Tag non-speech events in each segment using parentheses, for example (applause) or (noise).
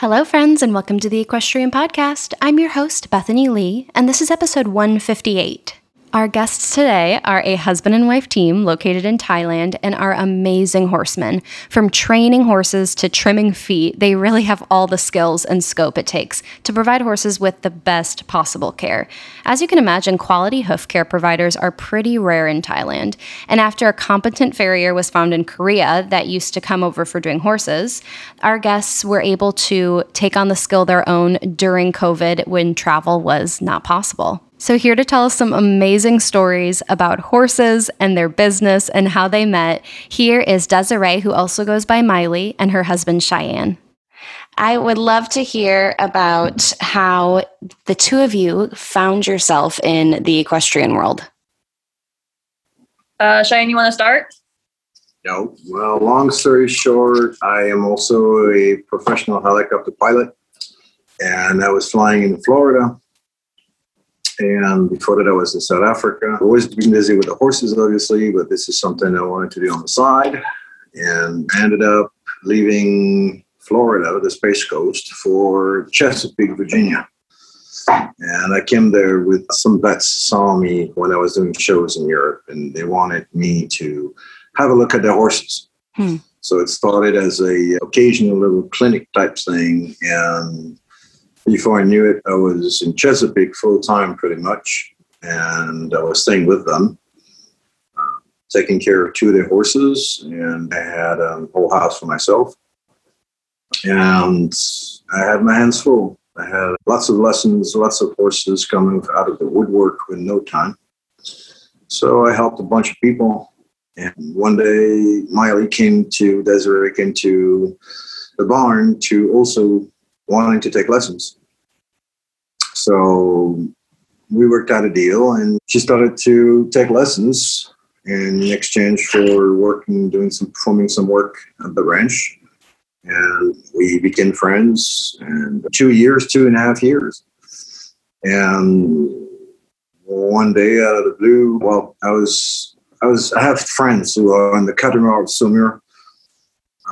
Hello, friends, and welcome to the Equestrian Podcast. I'm your host, Bethany Lee, and this is episode 158. Our guests today are a husband and wife team located in Thailand and are amazing horsemen. From training horses to trimming feet, they really have all the skills and scope it takes to provide horses with the best possible care. As you can imagine, quality hoof care providers are pretty rare in Thailand. And after a competent farrier was found in Korea that used to come over for doing horses, our guests were able to take on the skill their own during COVID when travel was not possible. So, here to tell us some amazing stories about horses and their business and how they met, here is Desiree, who also goes by Maile, and her husband Shayan. I would love to hear about how the two of you found yourself in the equestrian world. Uh, Shayan, you want to start? No. Well, long story short, I am also a professional helicopter pilot, and I was flying in Florida and before that, I was in South Africa. I've always been busy with the horses, obviously, but this is something I wanted to do on the side. And ended up leaving Florida, the Space Coast, for Chesapeake, Virginia. And I came there with some vets saw me when I was doing shows in Europe, and they wanted me to have a look at their horses. Hmm. So it started as a occasional little clinic type thing, and before I knew it, I was in Chesapeake full time pretty much, and I was staying with them, uh, taking care of two of their horses, and I had a whole house for myself. And I had my hands full. I had lots of lessons, lots of horses coming out of the woodwork in no time. So I helped a bunch of people. And one day, Maile came to, Desiree came to the barn to also wanting to take lessons. So we worked out a deal and she started to take lessons in exchange for working, doing some, performing some work at the ranch. And we became friends and two years, two and a half years. And one day out of the blue, well, I was, I was, I have friends who are in the Catamaran of Saumur,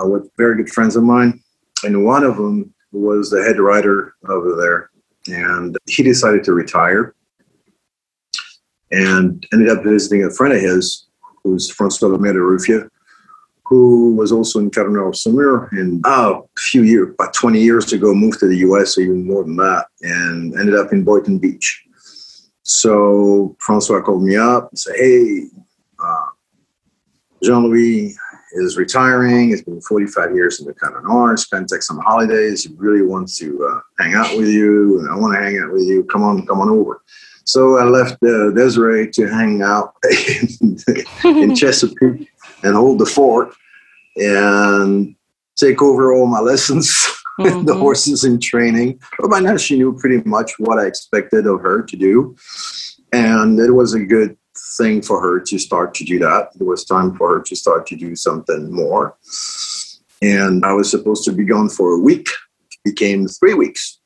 uh, with very good friends of mine. And one of them was the head writer over there and he decided to retire and ended up visiting a friend of his who's Francois Lemay de Ruffier, who was also in Catamaran Saumur and oh, a few years, about 20 years ago, moved to the US, even more than that, and ended up in Boynton Beach. So Francois called me up and said, Hey, uh, Jean Louis, is retiring. It's been 45 years in the Catamaran. Spent take some holidays. He really wants to uh, hang out with you, and I want to hang out with you. Come on, come on over. So I left uh, Desiree to hang out (laughs) in, in (laughs) Chesapeake and hold the fort and take over all my lessons. (laughs) Mm-hmm. the horses in training. But by now, she knew pretty much what I expected of her to do. And it was a good thing for her to start to do that. It was time for her to start to do something more. And I was supposed to be gone for a week, it became three weeks.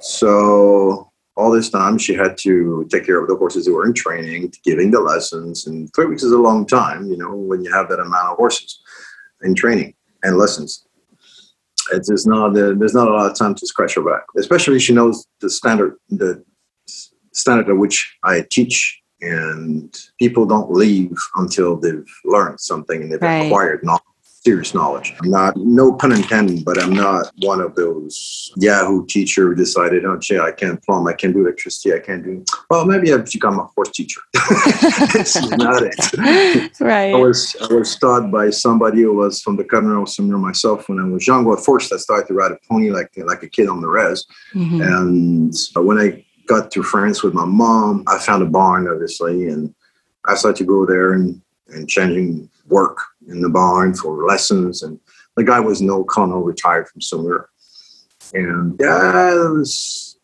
So all this time she had to take care of the horses who were in training, giving the lessons. And three weeks is a long time, you know, when you have that amount of horses in training and lessons. It's just not uh, there's not a lot of time to scratch her back, especially she knows the standard the standard at which I teach and people don't leave until they've learned something and they've right. acquired knowledge serious knowledge. I'm not, no pun intended, but I'm not one of those Yahoo teacher who decided, oh, gee, I can't plumb, I can't do electricity, I can't do. Well, maybe I've become a horse teacher. (laughs) Not it. (laughs) Right. I was I was taught by somebody who was from the Catamaran Saumur myself when I was young. Well, first I started to ride a pony like like a kid on the res, mm-hmm. and when I got to France with my mom. I found a barn, obviously, and I started to go there and, and changing work in the barn for lessons. And the guy was no colonel, retired from somewhere. And yeah, it was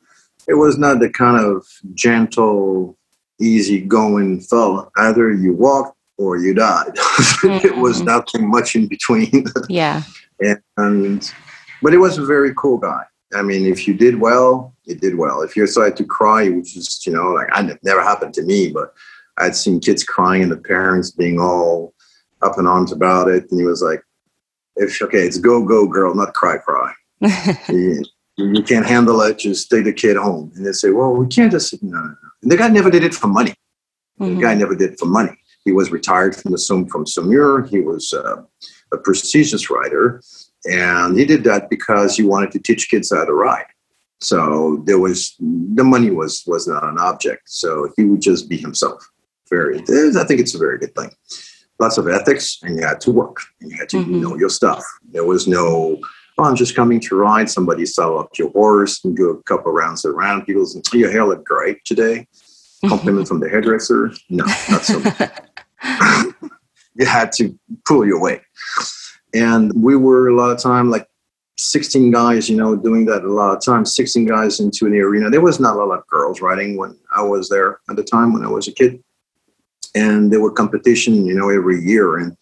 it was not the kind of gentle, easy-going fella. Either you walked or you died. mm-hmm. (laughs) it was mm-hmm. nothing much in between. (laughs) yeah. And, and but he was a very cool guy. I mean, if you did well, it did well. If you decided to cry, it was just, you know, like I never happened to me, but I'd seen kids crying and the parents being all up in arms about it. And he was like, if okay, it's go, go, girl, not cry, cry. (laughs) you, you, can't handle it, just take the kid home. And they say, well, we can't just, no, no, no. And the guy never did it for money. Mm-hmm. The guy never did it for money. He was retired from the Sum from Saumur. He was uh, a prestigious writer. And he did that because he wanted to teach kids how to ride. So there was the money was was not an object. So he would just be himself. Very, I think it's a very good thing. Lots of ethics, and you had to work, and you had to mm-hmm. know your stuff. There was no, oh, I'm just coming to ride. Somebody saddle up your horse and do a couple rounds around. People say, your hair looked great today. (laughs) Compliment from the hairdresser. No, not so. (laughs) (laughs) you had to pull your weight. And we were a lot of time like 16 guys, you know, doing that a lot of times, 16 guys into the arena. There was not a lot of girls riding when I was there at the time when I was a kid. And there were competition, you know, every year. And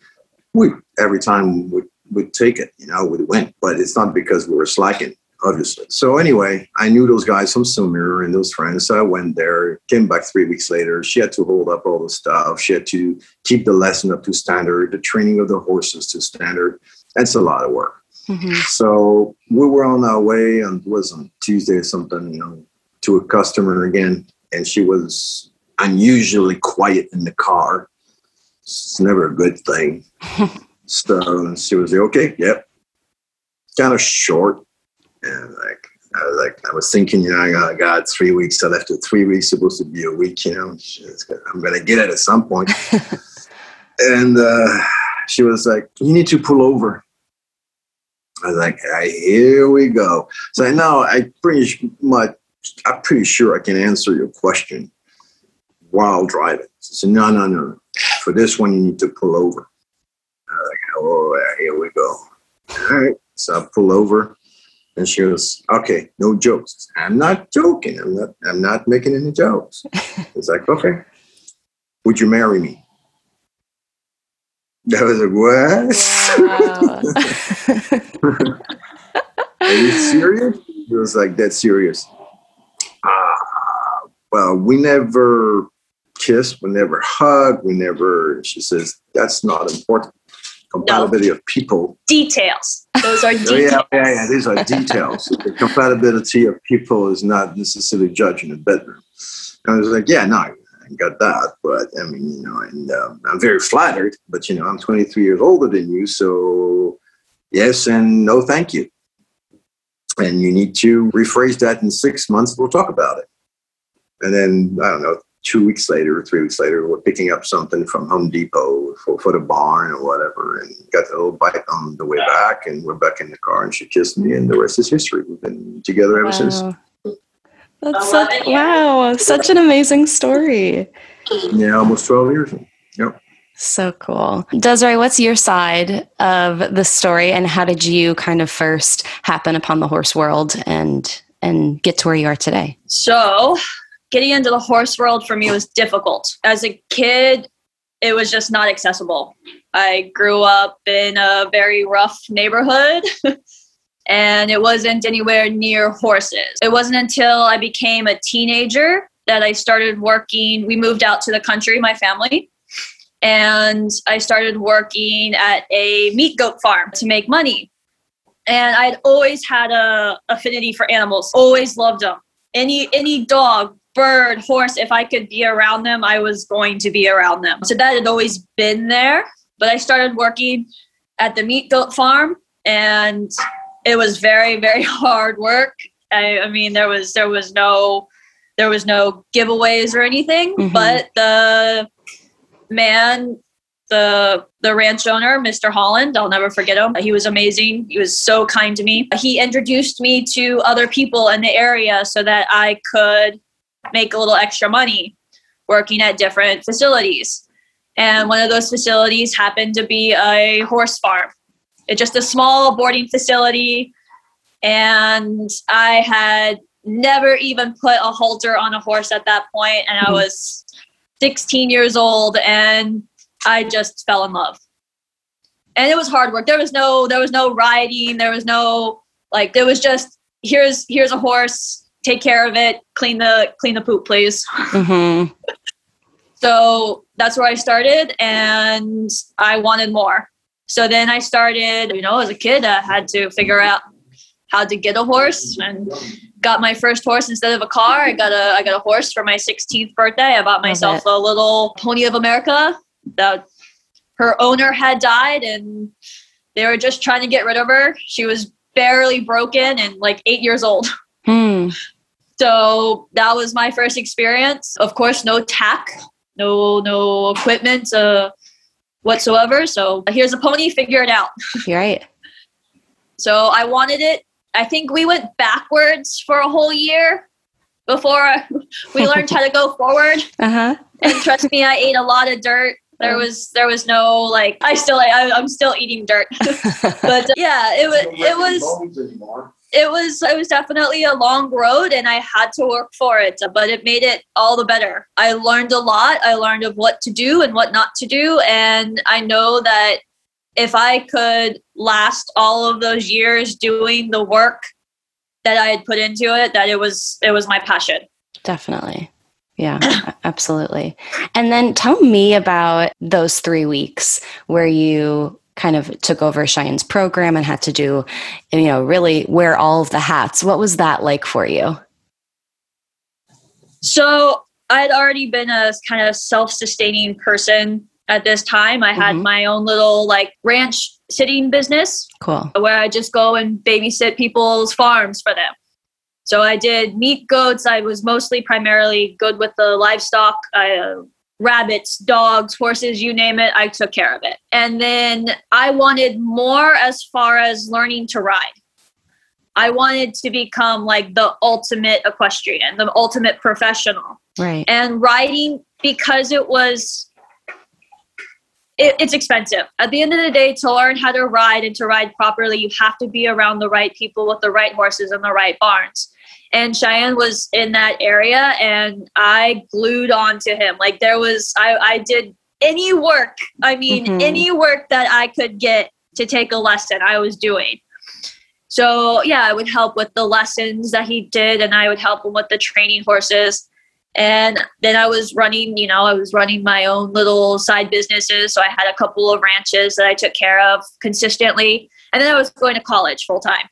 we, every time we would take it, you know, we'd win. But it's not because we were slacking, obviously. So anyway, I knew those guys from Saumur and those friends. So I went there, came back three weeks later. She had to hold up all the stuff. She had to keep the lesson up to standard, the training of the horses to standard. That's a lot of work. Mm-hmm. So we were on our way and it was on Tuesday or something, you know, to a customer again. And she was unusually quiet in the car. It's never a good thing. (laughs) so she was like, okay, yep. Kind of short. And like, I was like, I was thinking, you know, I got, three weeks. I left it three weeks, supposed to be a week, you know, I'm going to get it at some point. (laughs) and uh, she was like, you need to pull over. I was like, here we go. So now I pretty much, I'm pretty sure I can answer your question while driving. So no, no, no. For this one, you need to pull over. I was like, oh, here we go. All right. So I pull over, and she goes, okay, no jokes. I'm not joking. I'm not. I'm not making any jokes. (laughs) it's like, okay. Would you marry me? (laughs) That was like, what? Wow. (laughs) Are you serious? It was like that serious. Uh, well, we never kissed, we never hugged, we never, she says, that's not important. Compatibility no. of people. Details. Those are (laughs) details. yeah, yeah, yeah, these are details. (laughs) the compatibility of people is not necessarily judged in the bedroom. And I was like, yeah, no, I got that. But I mean, you know, and uh, I'm very flattered. But you know, I'm 23 years older than you, so yes and no, thank you. And you need to rephrase that in six months. We'll talk about it. And then I don't know, two weeks later or three weeks later, we're picking up something from Home Depot for, for the barn or whatever, and got a little bite on the way back, and we're back in the car, and she kissed me, and the rest is history. We've been together ever wow. since. That's such, wow, such an amazing story. Yeah, almost 12 years. Yep. So cool. Desiree, what's your side of the story and how did you kind of first happen upon the horse world and and get to where you are today? So, getting into the horse world for me was difficult. As a kid, it was just not accessible. I grew up in a very rough neighborhood. (laughs) and it wasn't anywhere near horses. It wasn't until I became a teenager that I started working. We moved out to the country, my family, and I started working at a meat goat farm to make money. And I'd always had a affinity for animals, always loved them. Any any dog, bird, horse, if I could be around them, I was going to be around them. So that had always been there. But I started working at the meat goat farm and it was very very (laughs) hard work I, I, mean there was there was no there was no giveaways or anything mm-hmm. but the man the the ranch owner mr holland i'll never forget him he was amazing he was so kind to me he introduced me to other people in the area so that i could make a little extra money working at different facilities and one of those facilities happened to be a horse farm It's just a small boarding facility. And I had never even put a halter on a horse at that point, and I hmm. was 16 years old, and I just fell in love. And it was hard work. There was no there was no riding. There was no like. There was just here's here's a horse. Take care of it. Clean the clean the poop, please. (laughs) Mm-hmm. So that's where I started, and I wanted more. So then I started, you know, as a kid, I had to figure out how to get a horse and got my first horse instead of a car. I got a I got a horse for my 16th birthday. I bought myself a little Pony of America that her owner had died and they were just trying to get rid of her. She was barely broken and like 8 years old. (laughs) Hmm. So that was my first experience. Of course, no tack, no no equipment uh, whatsoever. So here's a pony, figure it out. (laughs) You're right. So I wanted it. I think we went backwards for a whole year before (laughs) we learned how to go forward. (laughs) Uh huh. And trust me, I ate a lot of dirt. There was there was no like I still I, I'm still eating dirt, but uh, yeah, it was it was it was it was definitely a long road and i had to work for it but it made it all the better i learned a lot i learned of what to do and what not to do and i know that if i could last all of those years doing the work that i had put into it that it was it was my passion Definitely. Yeah, (coughs) absolutely. And then tell me about those three weeks where you kind of took over Shayan's program and had to do, you know, really wear all of the hats. What was that like for you? So I had already been a kind of self-sustaining person at this time. I had Mhm. my own little like ranch sitting business Cool. where I just go and babysit people's farms for them. So I did meat goats. I was mostly primarily good with the livestock. I, uh, rabbits, dogs, horses, you name it, I took care of it. And then I wanted more as far as learning to ride. I wanted to become like the ultimate equestrian, the ultimate professional Right. and riding because it was it, it's expensive at the end of the day to learn how to ride and to ride properly you have to be around the right people with the right horses and the right barns and Shayan was in that area and i glued on to him like there was i, I did any work i mean Mhm. any work that i could get to take a lesson i was doing so yeah i would help with the lessons that he did and i would help him with the training horses and then I was running, you know, I was running my own little side businesses. So I had a couple of ranches that I took care of consistently. And then I was going to college full time.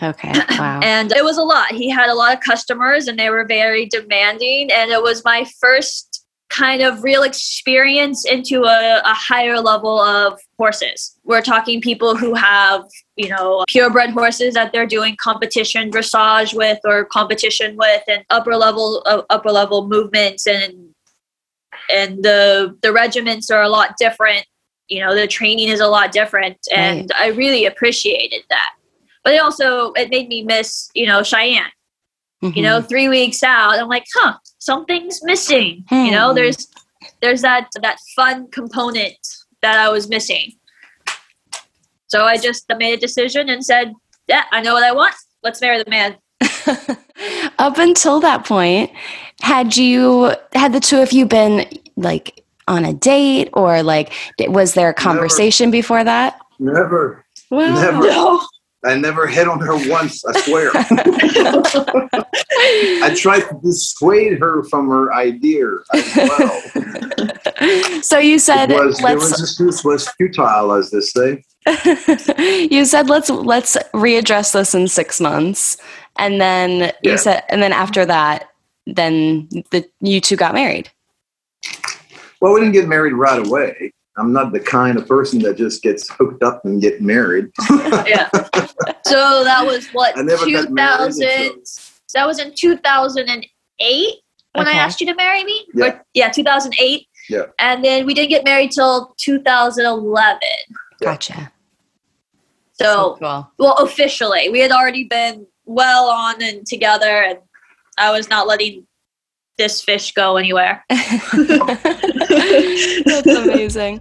Okay. (clears throat) Wow. And it was a lot. He had a lot of customers and they were very demanding. And it was my first kind of real experience into a, a higher level of horses. We're talking people who have, you know, purebred horses that they're doing competition dressage with or competition with and upper level uh, upper level movements and and the the regiments are a lot different. You know, the training is a lot different and I really appreciated that. But it also it made me miss, you know, Shayan Mhm. you know three weeks out i'm like huh something's missing you know Hmm. there's there's that that fun component that i was missing so i just made a decision and said yeah i know what i want let's marry the man (laughs) Up until that point, had you had the two of you been like on a date or like was there a conversation before that? Never. Wow. Never. no I never hit on her once, I swear. (laughs) I tried to dissuade her from her idea as well. so you said It was, the let's resistance was futile, as they say. (laughs) you said let's let's readdress this in 6 months and then Yeah. you said and then after that then the you two got married. Well, we didn't get married right away. I'm not the kind of person that just gets hooked up and get married. (laughs) yeah so that was what I never 2000 until- that was in 2008 when Okay. i asked you to marry me Yeah. Or- yeah 2008 Yeah. and then we didn't get married till 2011 Yeah. Gotcha. so cool. well officially we had already been well on and together and i was not letting this fish go anywhere (laughs) That's amazing.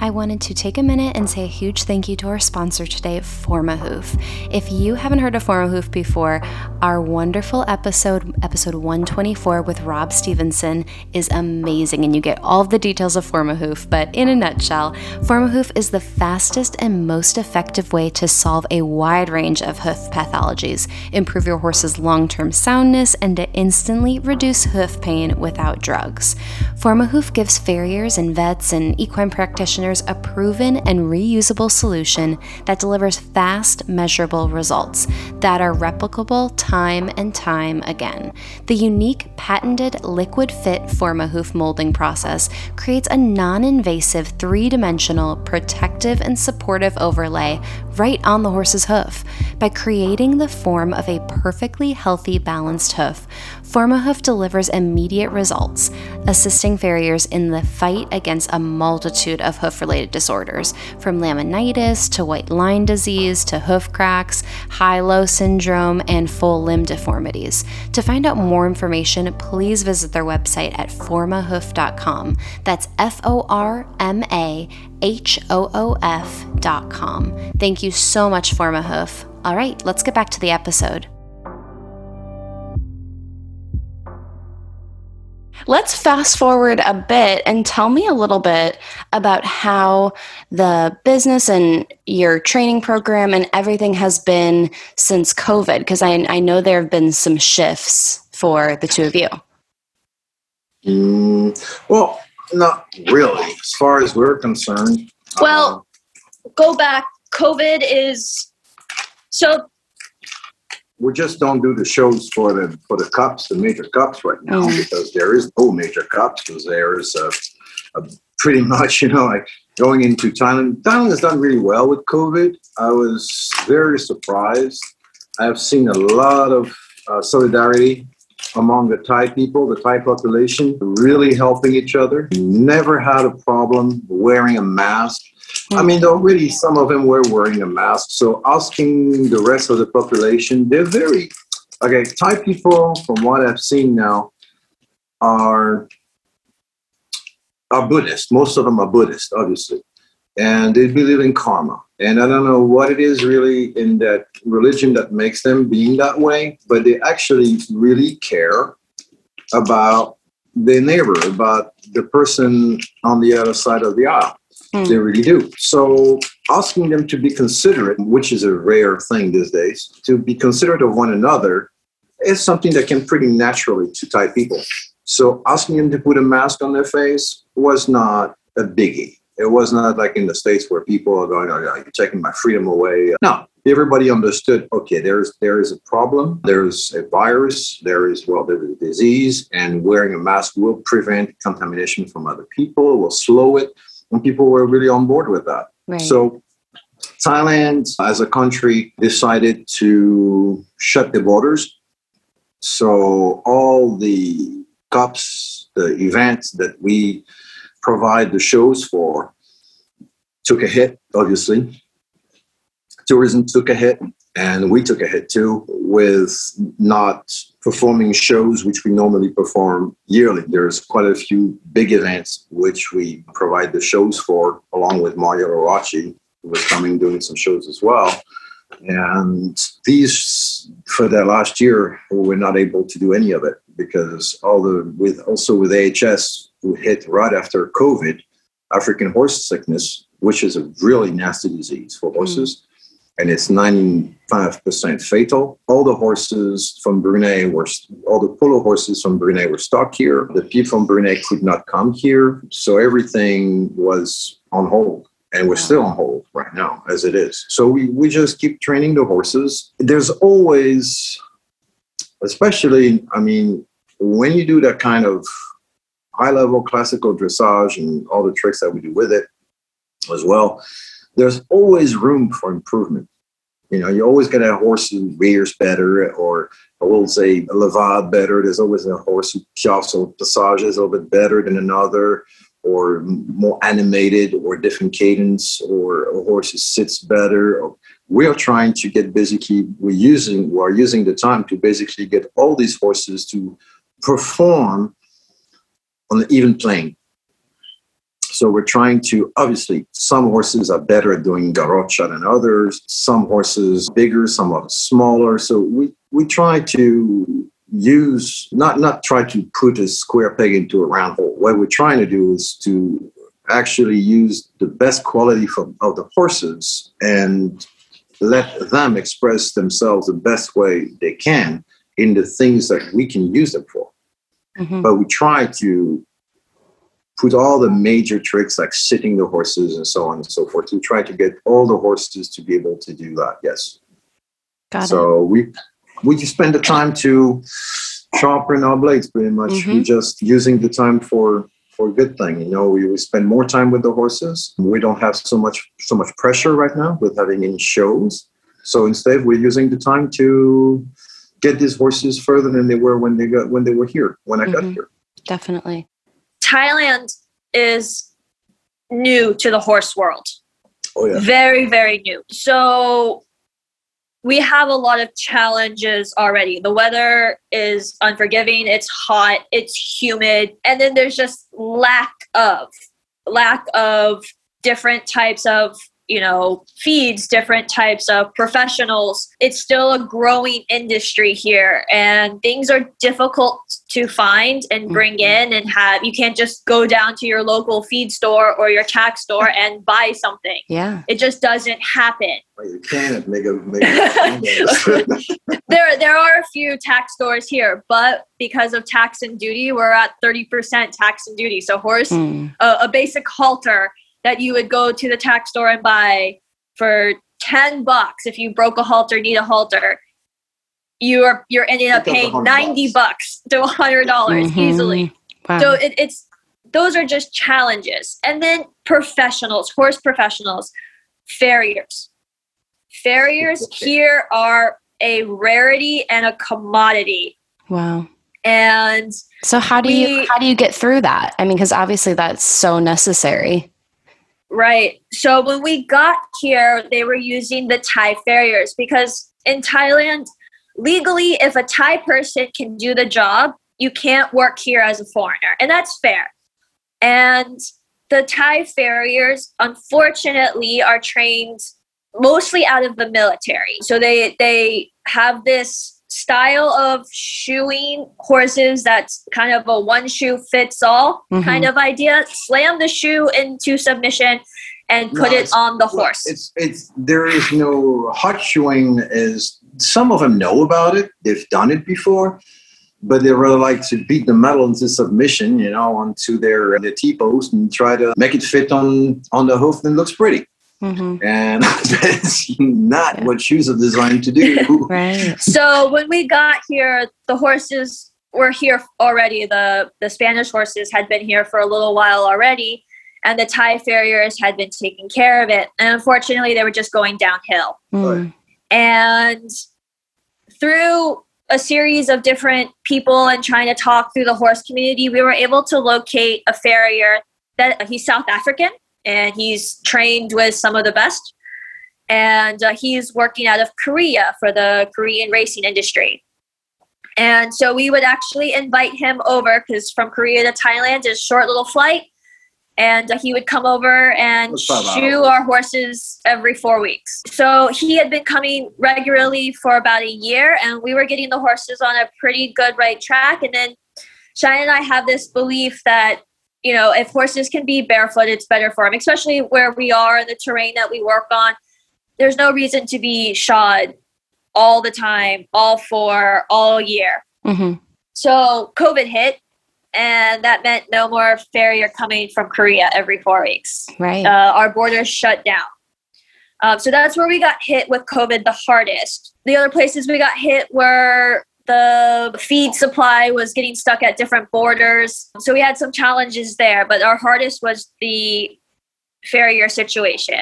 I wanted to take a minute and say a huge thank you to our sponsor today, Formahoof. If you haven't heard of Formahoof before, our wonderful episode, episode 124 with Rob Stevenson, is amazing, and you get all the details of Formahoof. But in a nutshell, Formahoof is the fastest and most effective way to solve a wide range of hoof pathologies, improve your horse's long term soundness, and to instantly reduce hoof pain without drugs. Formahoof gives farriers and vets and equine practitioners a proven and reusable solution that delivers fast, measurable results that are replicable time and time again. The unique patented liquid fit Formahoof molding process creates a non invasive, three dimensional, protective, and supportive overlay right on the horse's hoof. By creating the form of a perfectly healthy, balanced hoof, Formahoof delivers immediate results, assisting farriers in the fight against a multitude of hoof related disorders, from laminitis to white line disease to hoof cracks, high low syndrome, and full limb deformities. To find out more information, please visit their website at formahoof.com. That's F O R M A H O O F.com. Thank you so much, Formahoof. All right, let's get back to the episode. Let's fast forward a bit and tell me a little bit about how the business and your training program and everything has been since COVID, because I, I know there have been some shifts for the two of you. Mm, well, not really, as far as we're concerned. Well, uh, go back. COVID is so we just don't do the shows for the for the cups, the major cups right now, mm. because there is no major cups because there is a, a, pretty (laughs) much you know like going into Thailand. Thailand has done really well with COVID. I was very surprised. I've seen a lot of uh, solidarity among the Thai people, the Thai population, really helping each other. Never had a problem wearing a mask I mean, already some of them were wearing a mask. So asking the rest of the population, they're very okay. Thai people, from what I've seen now, are are Buddhist. Most of them are Buddhist, obviously, and they believe in karma. And I don't know what it is really in that religion that makes them being that way, but they actually really care about their neighbor, about the person on the other side of the aisle. Mm. They really do. So asking them to be considerate, which is a rare thing these days, to be considerate of one another is something that came pretty naturally to Thai people. So asking them to put a mask on their face was not a biggie. It was not like in the States where people are going, oh, you're taking my freedom away. No, everybody understood, okay, there's there is a problem, there's a virus, there is, well, there's a disease, and wearing a mask will prevent contamination from other people, will slow it and people were really on board with that. Right. So Thailand, as a country, decided to shut the borders. So all the cups, the events that we provide the shows for, took a hit. Obviously, tourism took a hit, and we took a hit too with not performing shows which we normally perform yearly. There's quite a few big events which we provide the shows for, along with Mario Luraschi, who was coming doing some shows as well. And these, for the last year, we were not able to do any of it because all the with also with AHS, who hit right after COVID, African horse sickness, which is a really nasty disease for horses. Mm and it's 95% fatal. All the horses from Brunei were, all the polo horses from Brunei were stuck here. The people from Brunei could not come here. So everything was on hold. And we're still on hold right now, as it is. So we, we just keep training the horses. There's always, especially, I mean, when you do that kind of high level classical dressage and all the tricks that we do with it as well, there's always room for improvement. You know, you're always going get a horse who rears better, or I will say a levade better. There's always a horse who also passages a little bit better than another, or more animated, or different cadence, or a horse who sits better. We are trying to get basically we're using we are using the time to basically get all these horses to perform on an even plane So we're trying to obviously some horses are better at doing garrocha than others. Some horses bigger, some are smaller. So we we try to use not not try to put a square peg into a round hole. What we're trying to do is to actually use the best quality from, of the horses and let them express themselves the best way they can in the things that we can use them for. Mm-hmm. But we try to put all the major tricks like sitting the horses and so on and so forth to try to get all the horses to be able to do that. Yes. Got so it. we we just spend the time to sharpen our blades pretty much. Mm-hmm. We just using the time for for a good thing. You know, we, we spend more time with the horses. We don't have so much so much pressure right now with having any shows. So instead, we're using the time to get these horses further than they were when they got when they were here when I mm-hmm. got here. Definitely. Thailand is new to the horse world. Oh yeah. Very very new. So we have a lot of challenges already. The weather is unforgiving, it's hot, it's humid, and then there's just lack of lack of different types of you know feeds different types of professionals. It's still a growing industry here and things are difficult to find and bring mm-hmm. in and have. You can't just go down to your local feed store or your tack store and buy something. Yeah. It just doesn't happen. Well, you can't make a, make a (laughs) (laughs) there there are a few tax stores here but because of tax and duty we're at 30% tax and duty. So horse mm. a, a basic halter that you would go to the tack store and buy for 10 bucks if you broke a halter need a halter. You are you're ending up paying 90 bucks, to 100 dollars mm-hmm. easily. Wow. so it, it's those are just challenges. And then professionals horse professionals farriers. Farriers (laughs) here are a rarity and a commodity. Wow. And so how do we, you how do you get through that? I mean because obviously that's so necessary Right. So when we got here, they were using the Thai farriers because in Thailand, legally, if a Thai person can do the job, you can't work here as a foreigner. And that's fair. And the Thai farriers, unfortunately, are trained mostly out of the military. So they they have this style of shoeing horses that's kind of a one shoe fits all mm-hmm. kind of idea. Slam the shoe into submission and put no, it on the horse. it's it's there is no hot shoeing is some of them know about it. They've done it before but they really like to beat the metal into submission you know onto their, their t-post and try to make it fit on on the hoof and looks pretty Mm-hmm. And (laughs) that's not yeah. what shoes are designed to do. (laughs) right. So when we got here, the horses were here already. The the Spanish horses had been here for a little while already, and the Thai farriers had been taking care of it. And unfortunately, they were just going downhill. Mm. And through a series of different people and trying to talk through the horse community, we were able to locate a farrier that he's South African and he's trained with some of the best. And uh, he's working out of Korea for the Korean racing industry. And so we would actually invite him over because from Korea to Thailand is a short little flight. And uh, he would come over and shoe our horses every four weeks. So he had been coming regularly for about a year, and we were getting the horses on a pretty good right track. And then Shayan and I have this belief that you know, if horses can be barefoot, it's better for them, especially where we are in the terrain that we work on. There's no reason to be shod all the time, all for all year. Mm-hmm. So COVID hit, and that meant no more farrier coming from Korea every four weeks. Right. Uh, our borders shut down. Um, so that's where we got hit with COVID the hardest. The other places we got hit were the feed supply was getting stuck at different borders. So we had some challenges there, but our hardest was the farrier situation.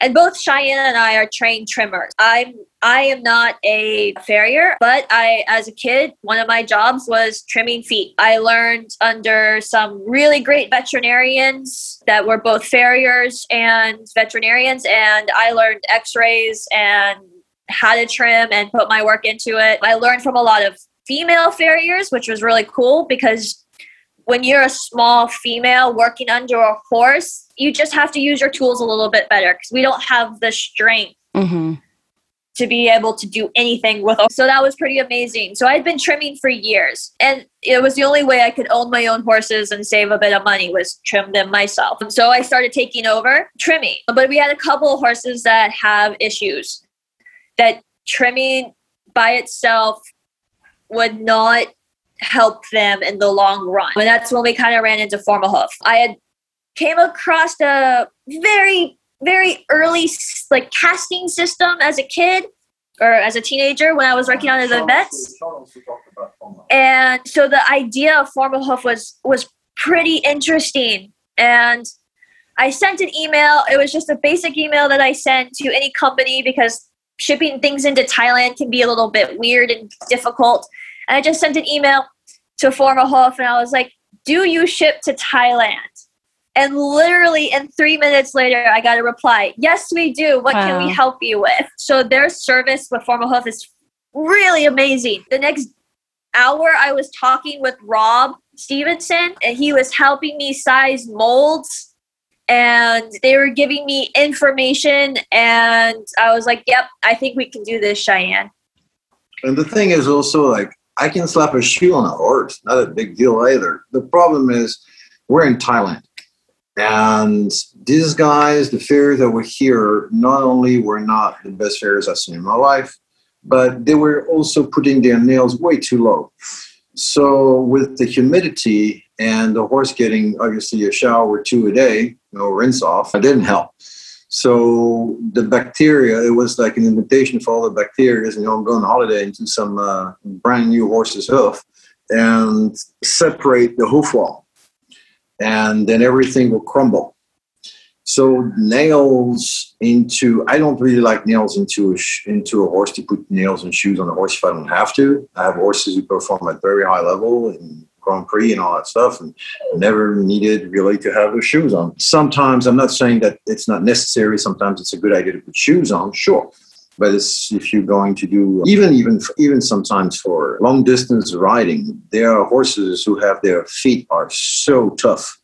And both Shayan and I are trained trimmers. I'm I am not a farrier, but I as a kid, one of my jobs was trimming feet. I learned under some really great veterinarians that were both farriers and veterinarians and I learned x-rays and how to trim and put my work into it. I learned from a lot of female farriers, which was really cool because when you're a small female working under a horse, you just have to use your tools a little bit better because we don't have the strength Mm-hmm. to be able to do anything with them. So that was pretty amazing. So I'd been trimming for years, and it was the only way I could own my own horses and save a bit of money was trim them myself. And So I started taking over trimming. But we had a couple of horses that have issues that trimming by itself would not help them in the long run. And that's when we kind of ran into Formahoof. I had came across a very very early like casting system as a kid or as a teenager when I was working on the vets. And so the idea of Formahoof was was pretty interesting. And I sent an email. It was just a basic email that I sent to any company because shipping things into Thailand can be a little bit weird and difficult. And I just sent an email to Formahoof and I was like, Do you ship to Thailand? And literally in three minutes later, I got a reply. Yes, we do. What can we help you with? So their service with Formahoof is really amazing. The next hour, I was talking with Rob Stevenson, and he was helping me size molds. And they were giving me information, and I was like, "Yep, I think we can do this, Shayan." And the thing is also like I can slap a shoe on a horse, not a big deal either. The problem is we're in Thailand. And these guys, the fairs that were here, not only were not the best fairs I've seen in my life, but they were also putting their nails way too low. So with the humidity and the horse getting obviously a shower two a day, no rinse off, it didn't help. So the bacteria, it was like an invitation for all the bacteria. You know, I'm going on holiday into some uh, brand new horse's hoof and separate the hoof wall, and then everything will crumble. So nails into I don't really like nails into a sh- into a horse to put nails and shoes on a horse if I don't have to. I have horses who perform at very high level in Grand Prix and all that stuff, and never needed really to have their shoes on. Sometimes I'm not saying that it's not necessary. Sometimes it's a good idea to put shoes on, sure. But if you're going to do even even even sometimes for long distance riding, there are horses who have their feet are so tough,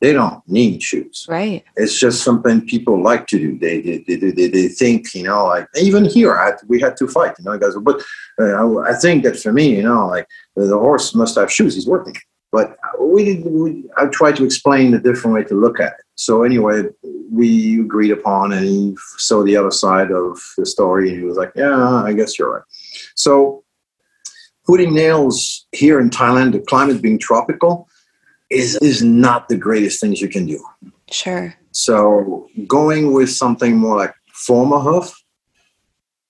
they don't need shoes Right. it's just something people like to do. They they, they, they, they think, you know, like even here, I we had to fight, you know, guys. But uh, I think that for me, you know, like the, horse must have shoes. He's working. But we, we I tried to explain a different way to look at it. So anyway, we agreed upon, and he saw the other side of the story, and he was like, "Yeah, I guess you're right." So putting nails here in Thailand, the climate being tropical, is is not the greatest things you can do. Sure. So going with something more like Formahoof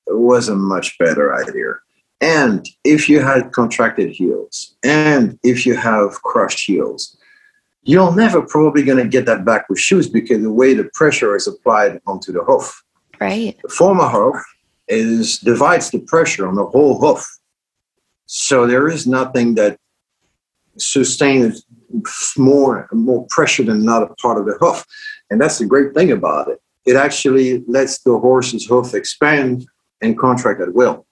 was a much better idea. And if you had contracted heels and if you have crushed heels, you're never probably going to get that back with shoes because the way the pressure is applied onto the hoof. Right. The Formahoof is divides the pressure on the whole hoof. So there is nothing that sustains more more pressure than another part of the hoof. And that's the great thing about it. It actually lets the horse's hoof expand and contract at will.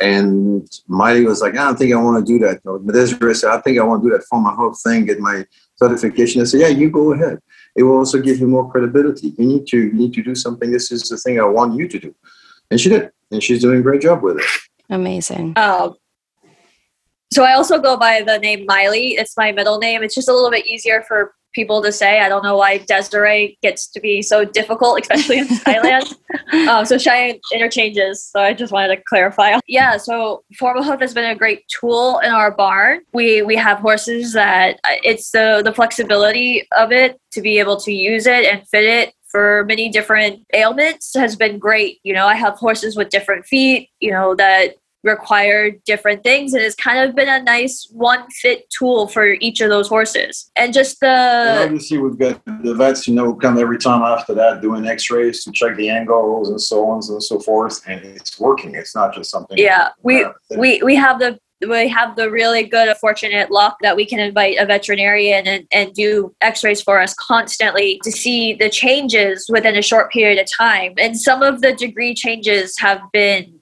And Maile was like, I don't think I want to do that. But Desiree said, I think I want to do that for my whole thing, get my certification. I said, Yeah, you go ahead. It will also give you more credibility. You need to you need to do something. This is the thing I want you to do. And she did. And she's doing a great job with it. Amazing. Um, so I also go by the name Maile. It's my middle name. It's just a little bit easier for people to say. I don't know why Desiree gets to be so difficult, (laughs) especially in Thailand. (laughs) Um, so Shayan interchanges. So I just wanted to clarify. Yeah. So Formahoof has been a great tool in our barn. We we have horses that uh, it's the the flexibility of it to be able to use it and fit it for many different ailments has been great. You know, I have horses with different feet. You know that require different things and it's kind of been a nice one fit tool for each of those horses and just And the obviously, we've got the vets, you know, come every time after that doing X-rays to check the angles and so on and so forth, and it's working. It's not just something. yeah we we we have the we have the really good fortunate luck that we can invite a veterinarian and, and do x-rays for us constantly to see the changes within a short period of time and some of the degree changes have been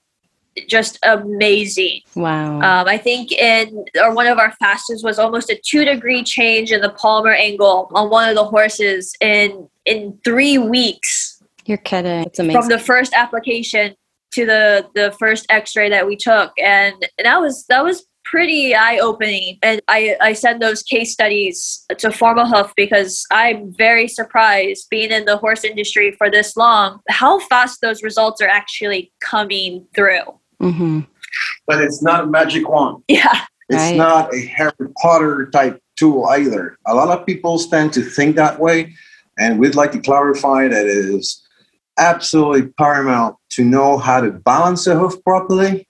just amazing. Wow. Um, I think in or one of our fastest was almost a two degree change in the palmar angle on one of the horses in in three weeks You're kidding. It's amazing. from the first application to the the first X-ray that we took, and that was that was pretty eye opening. And I I send those case studies to Formahoof because I'm very surprised being in the horse industry for this long how fast those results are actually coming through. Hmm but it's not a magic wand. (laughs) Yeah. It's Right. not a Harry Potter type tool either. A lot of people tend to think that way, and we'd like to clarify that it is absolutely paramount to know how to balance a hoof properly,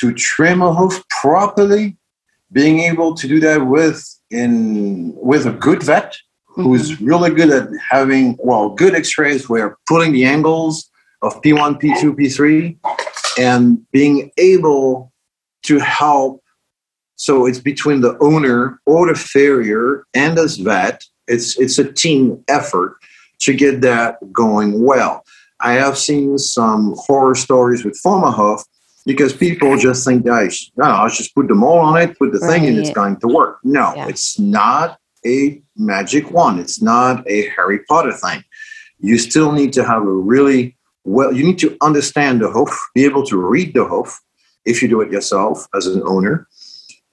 to trim a hoof properly, being able to do that with in with a good vet who's really good at having well good x-rays where pulling the angles of p1 p2 p3 and being able to help. So it's between the owner or the farrier and us vet. It's it's a team effort to get that going well. I have seen some horror stories with Formahoof because people just think guys no i'll just put the mold on it put the thing and it's going to work. No Yeah. it's not a magic wand. It's not a harry potter thing. You still need to have a really well you need to understand the hoof be able to read the hoof if you do it yourself as an owner.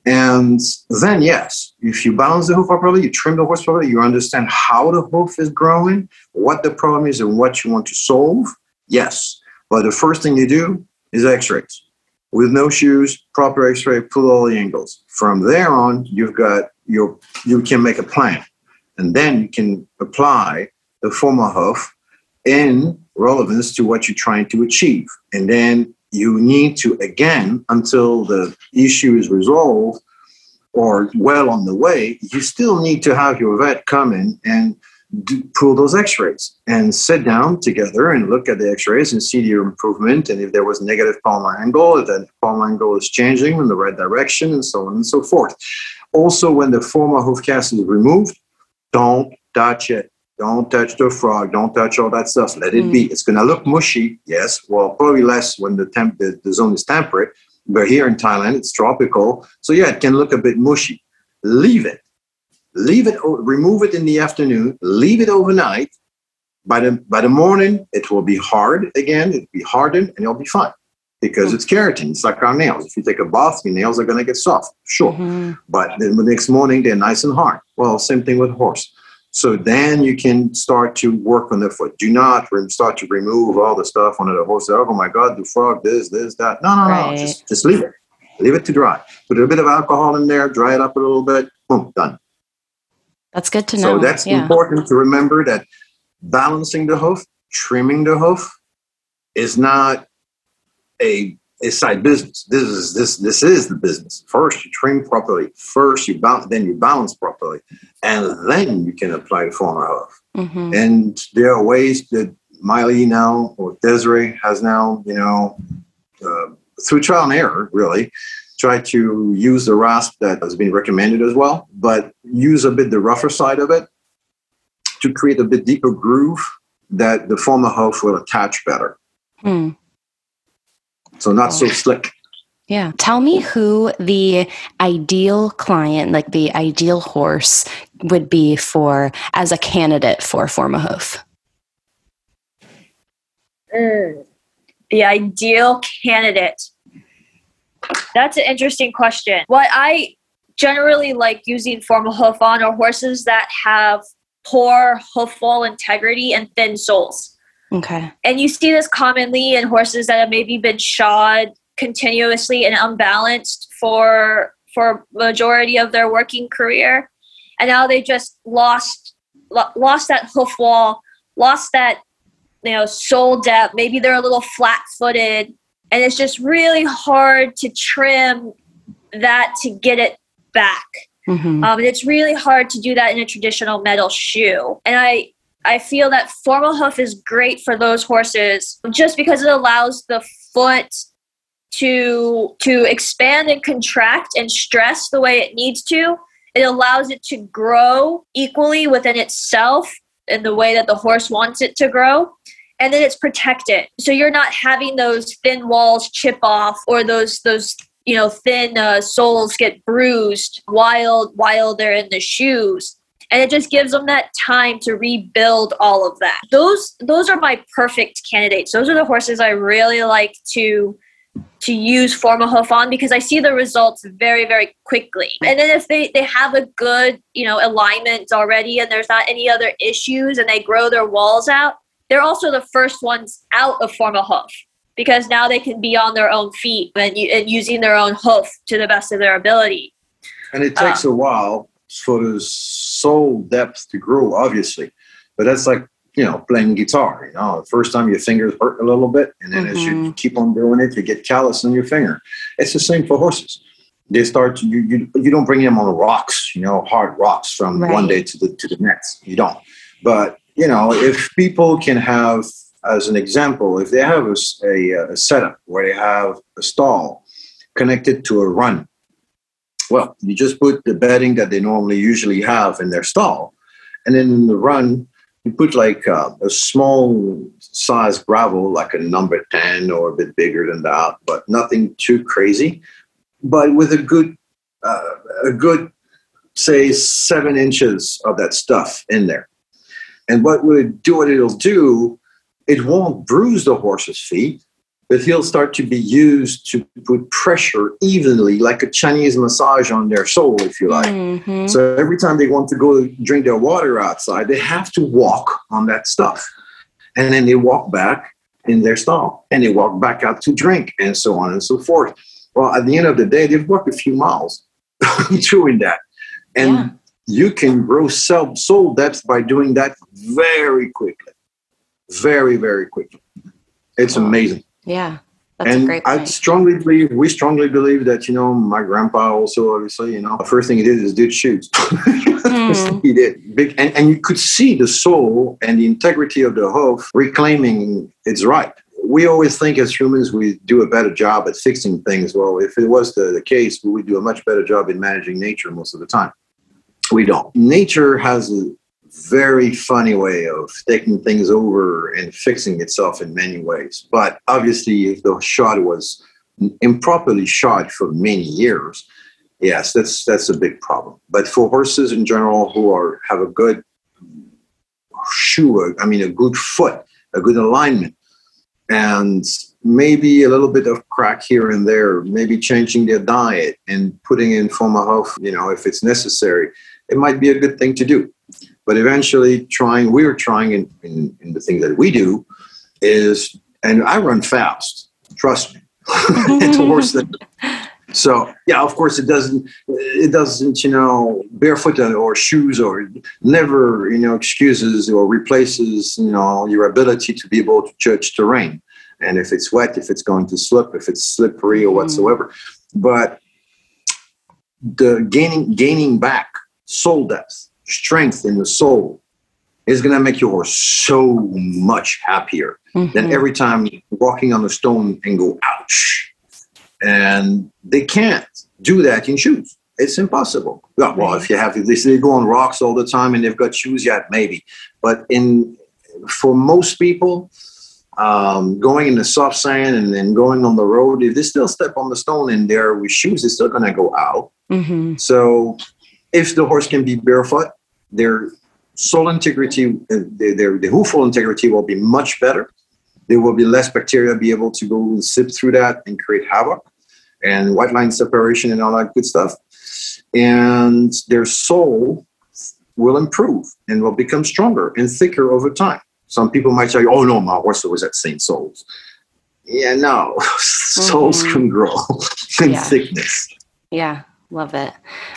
And then yes if you balance the hoof properly you trim the horse properly you understand how the hoof is growing what the problem is and what you want to solve yes. But the first thing you do is x-rays. With no shoes proper x-ray pull all the angles. From there on you've got your you can make a plan. And then you can apply the Formahoof in relevance to what you're trying to achieve. And then you need to, again, until the issue is resolved or well on the way, you still need to have your vet come in and do, pull those x-rays and sit down together and look at the x-rays and see your improvement and if there was negative palmar angle if that palmar angle is changing in the right direction and so on and so forth also when the Formahoof cast is removed don't touch it don't touch the frog. Don't touch all that stuff. Let it be. It's going to look mushy. Yes. Well, probably less when the temp the, the zone is temperate. But here in Thailand, it's tropical. So yeah, it can look a bit mushy. Leave it. Leave it. Remove it in the afternoon. Leave it overnight. By the by the morning, it will be hard again. It'll be hardened, and it'll be fine because it's keratin. It's like our nails. If you take a bath, your nails are going to get soft. Sure. Mhm. But then the next morning, they're nice and hard. Well, same thing with horse. So then you can start to work on the foot. Do not start to remove all the stuff on the horse. Oh my God, the frog, this, this, that. No, no, Right. no. Just, just leave it. Leave it to dry. Put a bit of alcohol in there, dry it up a little bit. Boom, done. That's good to know. So that's yeah. important to remember that balancing the hoof, trimming the hoof is not a, a side business. This is this this is the business. First you trim properly. First you balance, then you balance properly, and then you can apply the former. Mhm. And there are ways that Maile now or Desiree has now, you know, uh, through trial and error, really, try to use the rasp that has been recommended as well, but use a bit the rougher side of it to create a bit deeper groove that the Formahoof will attach better. Hmm. So not so slick. Yeah. Tell me who the ideal client, like the ideal horse, would be for as a candidate for Formahoof. Mm. The ideal candidate. That's an interesting question. What I generally like using Formahoof on are horses that have poor hoof wall integrity and thin soles. Okay. And you see this commonly in horses that have maybe been shod continuously and unbalanced for for majority of their working career, and now they just lost lo- lost that hoof wall, lost that you know sole depth. Maybe they're a little flat footed, and it's just really hard to trim that to get it back. hmm Um, and it's really hard to do that in a traditional metal shoe. And I I feel that Formahoof is great for those horses just because it allows the foot to to expand and contract and stress the way it needs to. It allows it to grow equally within itself in the way that the horse wants it to grow. and then it's protected. So you're not having those thin walls chip off or those those you know thin uh, soles get bruised while while they're in the shoes and it just gives them that time to rebuild all of that those those are my perfect candidates those are the horses i really like to to use Formahoof on because I see the results very, very quickly. And then if they, they have a good, you know, alignment already and there's not any other issues and they grow their walls out, they're also the first ones out of Formahoof because now they can be on their own feet and, and using their own hoof to the best of their ability. And it takes uh, a while for the sole depth to grow, obviously. But that's like, you know, playing guitar. You know, the first time your fingers hurt a little bit, and then mm-hmm. as you mm-hmm. keep on doing it, you get callus on your finger. It's the same for horses. They start to, you, you, you don't bring them on rocks, you know, hard rocks from right. one day to the to the next. You don't. But you know, if people can have as an example, if they have a, a, a, setup where they have a stall connected to a run, well, you just put the bedding that they normally usually have in their stall, and then in the run, you put like uh, a small size gravel, like a number 10 or a bit bigger than that, but nothing too crazy, but with a good, uh, a good, say, seven inches of that stuff in there. And what would do what it'll do it won't bruise the horse's feet, but he'll start to be used to put pressure evenly, like a Chinese massage on their sole, if you like. Mm-hmm. So every time they want to go drink their water outside, they have to walk on that stuff. And then they walk back in their stall and they walk back out to drink and so on and so forth. Well, at the end of the day, they've walked a few miles (laughs) doing that. And yeah. you can grow self sole depth by doing that very quickly very, very quickly. It's amazing. Yeah. and I strongly believe, we strongly believe that, you know, my grandpa also, obviously, you know, the first thing he did is did shoes. (laughs) Mm. he did. Big, and, and you could see the sole and the integrity of the hoof reclaiming its right. We always think as humans we do a better job at fixing things. Well, if it was the, the case, we would do a much better job in managing nature most of the time. We don't. Nature has a, very funny way of taking things over and fixing itself in many ways. But obviously, if the shot was improperly shot for many years, yes, that's that's a big problem. But for horses in general who are have a good shoe, I mean a good foot, a good alignment, and maybe a little bit of crack here and there, maybe changing their diet and putting in Formahoof, you know, if it's necessary, it might be a good thing to do. But eventually, trying, we are trying in, in, in the thing that we do is, and I run fast, trust me. (laughs) it's a horse that, so yeah, of course it doesn't, it doesn't, you know, barefoot or shoes or never, you know, excuses or replaces, you know, your ability to be able to judge terrain. And if it's wet, if it's going to slip, if it's slippery or mm-hmm. whatsoever. Mm. But the gaining gaining back sole depth strength in the sole is going to make your horse so much happier mm-hmm. than every time walking on the stone and go ouch. And they can't do that in shoes. It's impossible. Well, well if you have they, they go on rocks all the time and they've got shoes yet maybe. But in for most people um, going in the soft sand and then going on the road if they still step on the stone in there with shoes they're still going to go out. Mm-hmm. so if the horse can be barefoot, their sole integrity, uh, their, their, their hoofal integrity will be much better. There will be less bacteria be able to go and sip through that and create havoc and white line separation and all that good stuff. And their sole will improve and will become stronger and thicker over time. Some people might say, oh no, my horse was at St. Soles. Yeah, no, (laughs) soles mm-hmm. can grow (laughs) in yeah. thickness. Yeah, Love it.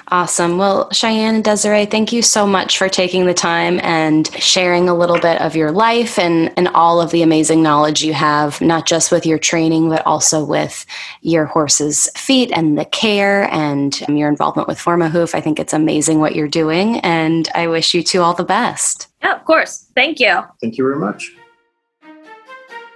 Awesome. Well, Shayan and Desiree, thank you so much for taking the time and sharing a little bit of your life and, and all of the amazing knowledge you have, not just with your training, but also with your horse's feet and the care and your involvement with Formahoof. I think it's amazing what you're doing, and I wish you two all the best. Yeah, of course. Thank you. Thank you very much.